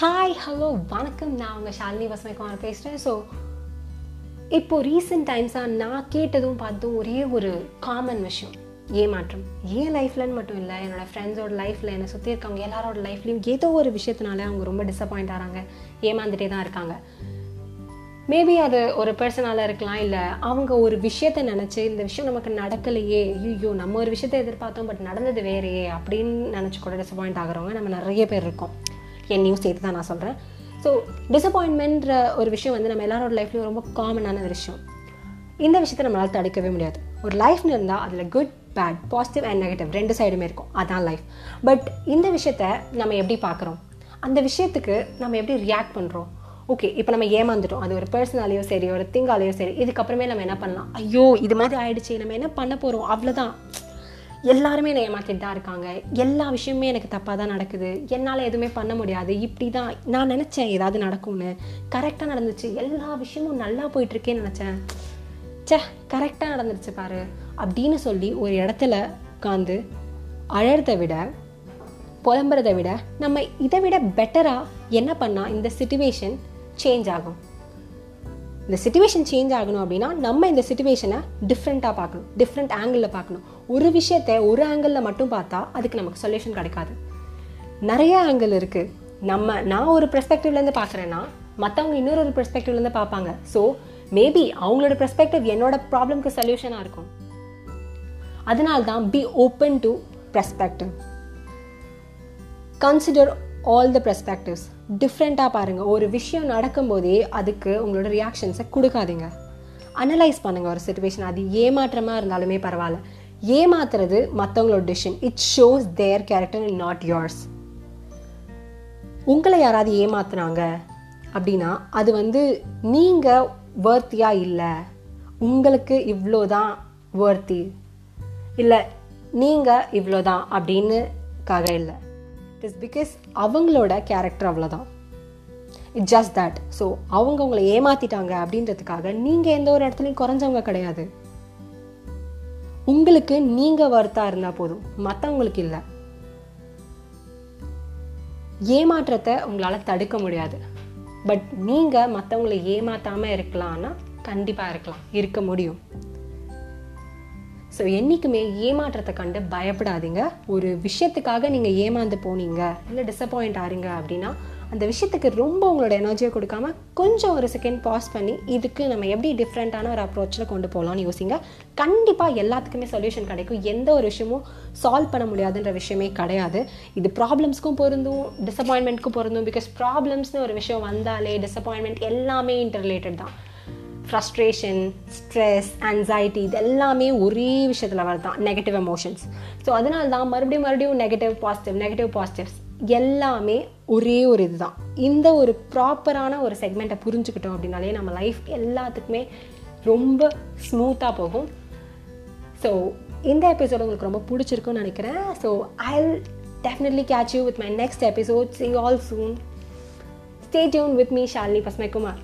Hi hello வணக்கம். நான் உங்கள் ஷாலினி வசமைக்குமார் பேசுகிறேன் ஸோ இப்போது ரீசெண்ட் டைம்ஸாக நான் கேட்டதும் பார்த்தும் ஒரே ஒரு காமன் விஷயம். ஏமாற்றம். ஏன் லைஃப்லன்னு மட்டும் இல்லை என்னோடய ஃப்ரெண்ட்ஸோட லைஃப்பில் என்னை சுற்றி இருக்கவங்க எல்லாரோட லைஃப்லையும் ஏதோ ஒரு விஷயத்தினால அவங்க ரொம்ப டிசப்பாயிண்ட் ஆகிறாங்க ஏமாந்துட்டே தான் இருக்காங்க. மேபி அது ஒரு பர்சனால இருக்கலாம் இல்லை அவங்க ஒரு விஷயத்த நினச்சி இந்த விஷயம் நமக்கு நடக்கலையே ஐயோ நம்ம ஒரு விஷயத்த எதிர்பார்த்தோம் பட் நடந்தது வேறையே அப்படின்னு நினச்சி கூட டிசப்பாயிண்ட் ஆகிறவங்க நம்ம நிறைய பேர் இருக்கோம். என்னையும் சேர்த்து தான் நான் சொல்கிறேன் ஸோ டிசப்பாயின்மெண்ட்ற ஒரு விஷயம் வந்து நம்ம எல்லாரோட லைஃப்லையும் ரொம்ப காமனான விஷயம். இந்த விஷயத்தை நம்மளால் தடுக்கவே முடியாது. ஒரு லைஃப்னு இருந்தால் அதில் good bad positive and negative ரெண்டு சைடுமே இருக்கும். அதான் லைஃப் பட் இந்த விஷயத்த நம்ம எப்படி பார்க்குறோம்? அந்த விஷயத்துக்கு நம்ம எப்படி ரியாக்ட் பண்ணுறோம் ஓகே இப்போ நம்ம ஏமாந்துட்டோம். அது ஒரு பர்சனாலேயோ சரி ஒரு திங்காலேயோ சரி இதுக்கப்புறமே நம்ம என்ன பண்ணலாம்? ஐயோ இது மாதிரி ஆயிடுச்சு நம்ம என்ன பண்ண போகிறோம் அவ்வளோதான் எல்லாருமே என்னை ஏமாற்றிட்டு தான் இருக்காங்க. எல்லா விஷயமுமே எனக்கு தப்பாக தான் நடக்குது. என்னால் எதுவுமே பண்ண முடியாது. இப்படி தான் நான் நினச்சேன் ஏதாவது நடக்கும்னு. கரெக்டாக நடந்துச்சு. எல்லா விஷயமும் நல்லா போயிட்டுருக்கேன்னு நினச்சேன். சே கரெக்டாக நடந்துருச்சு பாரு. அப்படின்னு சொல்லி ஒரு இடத்துல உட்காந்து அழறதை விட புலம்புறதை விட நம்ம இதை விட பெட்டராக என்ன பண்ணால் இந்த சுச்சுவேஷன் சேஞ்ச் ஆகும். இந்த சுச்சுவேஷன் சேஞ்ச் ஆகணும் அப்படின்னா நம்ம இந்த சுச்சுவேஷனை டிஃப்ரெண்ட்டாக பார்க்கணும். டிஃப்ரெண்ட் ஆங்கிளில் பார்க்கணும். ஒரு விஷயத்தை ஒரு ஆங்கிளில் மட்டும் பார்த்தா அதுக்கு நமக்கு சொல்யூஷன் கிடைக்காது. நிறைய ஆங்கிள் இருக்குது நம்ம நான் ஒரு பெர்ஸ்பெக்டிவ்லேருந்து பார்க்குறேன்னா மற்றவங்க இன்னொரு ஒரு பெர்ஸ்பெக்டிவ்லேருந்து பார்ப்பாங்க. ஸோ மேபி அவங்களோட பெர்ஸ்பெக்டிவ் என்னோட ப்ராப்ளம்க்கு சொல்யூஷனாக இருக்கும். அதனால்தான் be open to perspective consider all the perspectives டிஃப்ரெண்ட்டாக பாருங்கள் ஒரு விஷயம் நடக்கும்போதே அதுக்கு உங்களோட ரியாக்ஷன்ஸை கொடுக்காதீங்க. அனலைஸ் பண்ணுங்கள் ஒரு சுச்சுவேஷன் அது ஏமாற்றமாக இருந்தாலுமே பரவாயில்ல. ஏமாத்துறது மற்றவங்களோட decision it shows their character not yours உங்களை யாராவது ஏமாத்துனாங்க அப்படின்னா அது வந்து நீங்கள் வேர்த்தியாக இல்லை. உங்களுக்கு இவ்வளோ தான் வேர்த்தி இல்லை நீங்கள் இவ்வளோ தான் அப்படின்னுக்காக இல்லை. இட் இஸ் பிகாஸ் அவங்களோட கேரக்டர் அவ்வளோதான் இட் ஜஸ்ட் தட் ஸோ அவங்க உங்களை ஏமாத்திட்டாங்க அப்படின்றதுக்காக நீங்கள் எந்த ஒரு இடத்துலையும் குறைஞ்சவங்க கிடையாது உங்களுக்கு நீங்கள் வருத்தா இருந்தால் போதும் மற்றவங்களுக்கு இல்லை ஏமாற்றத்தை உங்களால் தடுக்க முடியாது பட் நீங்கள் மற்றவங்களை ஏமாற்றாமல் இருக்கலாம்னா கண்டிப்பாக இருக்கலாம் இருக்க முடியும் ஸோ என்றைக்குமே ஏமாற்றத்தை கண்டு பயப்படாதீங்க. ஒரு விஷயத்துக்காக நீங்கள் ஏமாந்து போனீங்க இல்லை டிசப்பாயிண்ட் ஆறீங்க அப்படின்னா அந்த விஷயத்துக்கு ரொம்ப உங்களோட எனர்ஜியை கொடுக்காம கொஞ்சம் ஒரு செகண்ட் பாஸ் பண்ணி இதுக்கு நம்ம எப்படி டிஃப்ரெண்ட்டான ஒரு அப்ரோச்சில் கொண்டு போகலான்னு யோசிங்க. கண்டிப்பாக எல்லாத்துக்குமே சொல்யூஷன் கிடைக்கும். எந்த ஒரு விஷயமும் சால்வ் பண்ண முடியாதுன்ற விஷயமே கிடையாது. இது ப்ராப்ளம்ஸ்க்கும் பொருந்தும் டிசப்பாயின்மெண்ட்க்கும் பொருந்தும் பிகாஸ் ப்ராப்ளம்ஸ்னு ஒரு விஷயம் வந்தாலே டிசப்பாயின்மெண்ட் எல்லாமே இன்டர்லேட்டட் தான். ஃப்ரஸ்ட்ரேஷன் ஸ்ட்ரெஸ் ஆன்சைட்டி இது எல்லாமே ஒரே விஷயத்தில் வரதான் நெகட்டிவ் எமோஷன்ஸ் ஸோ அதனால தான் மறுபடியும் மறுபடியும் நெகட்டிவ் பாசிட்டிவ் நெகட்டிவ் பாசிட்டிவ்ஸ் எல்லாமே ஒரே ஒரு இதுதான். இந்த ஒரு ப்ராப்பரான ஒரு செக்மெண்ட்டை புரிஞ்சுக்கிட்டோம் அப்படின்னாலே நம்ம லைஃப் எல்லாத்துக்குமே ரொம்ப ஸ்மூத்தாக போகும். ஸோ இந்த எபிசோட் உங்களுக்கு ரொம்ப பிடிச்சிருக்குன்னு நினைக்கிறேன். So I definitely catch you with my next episode see all soon stay tune with me Shalini பஸ்மை Kumar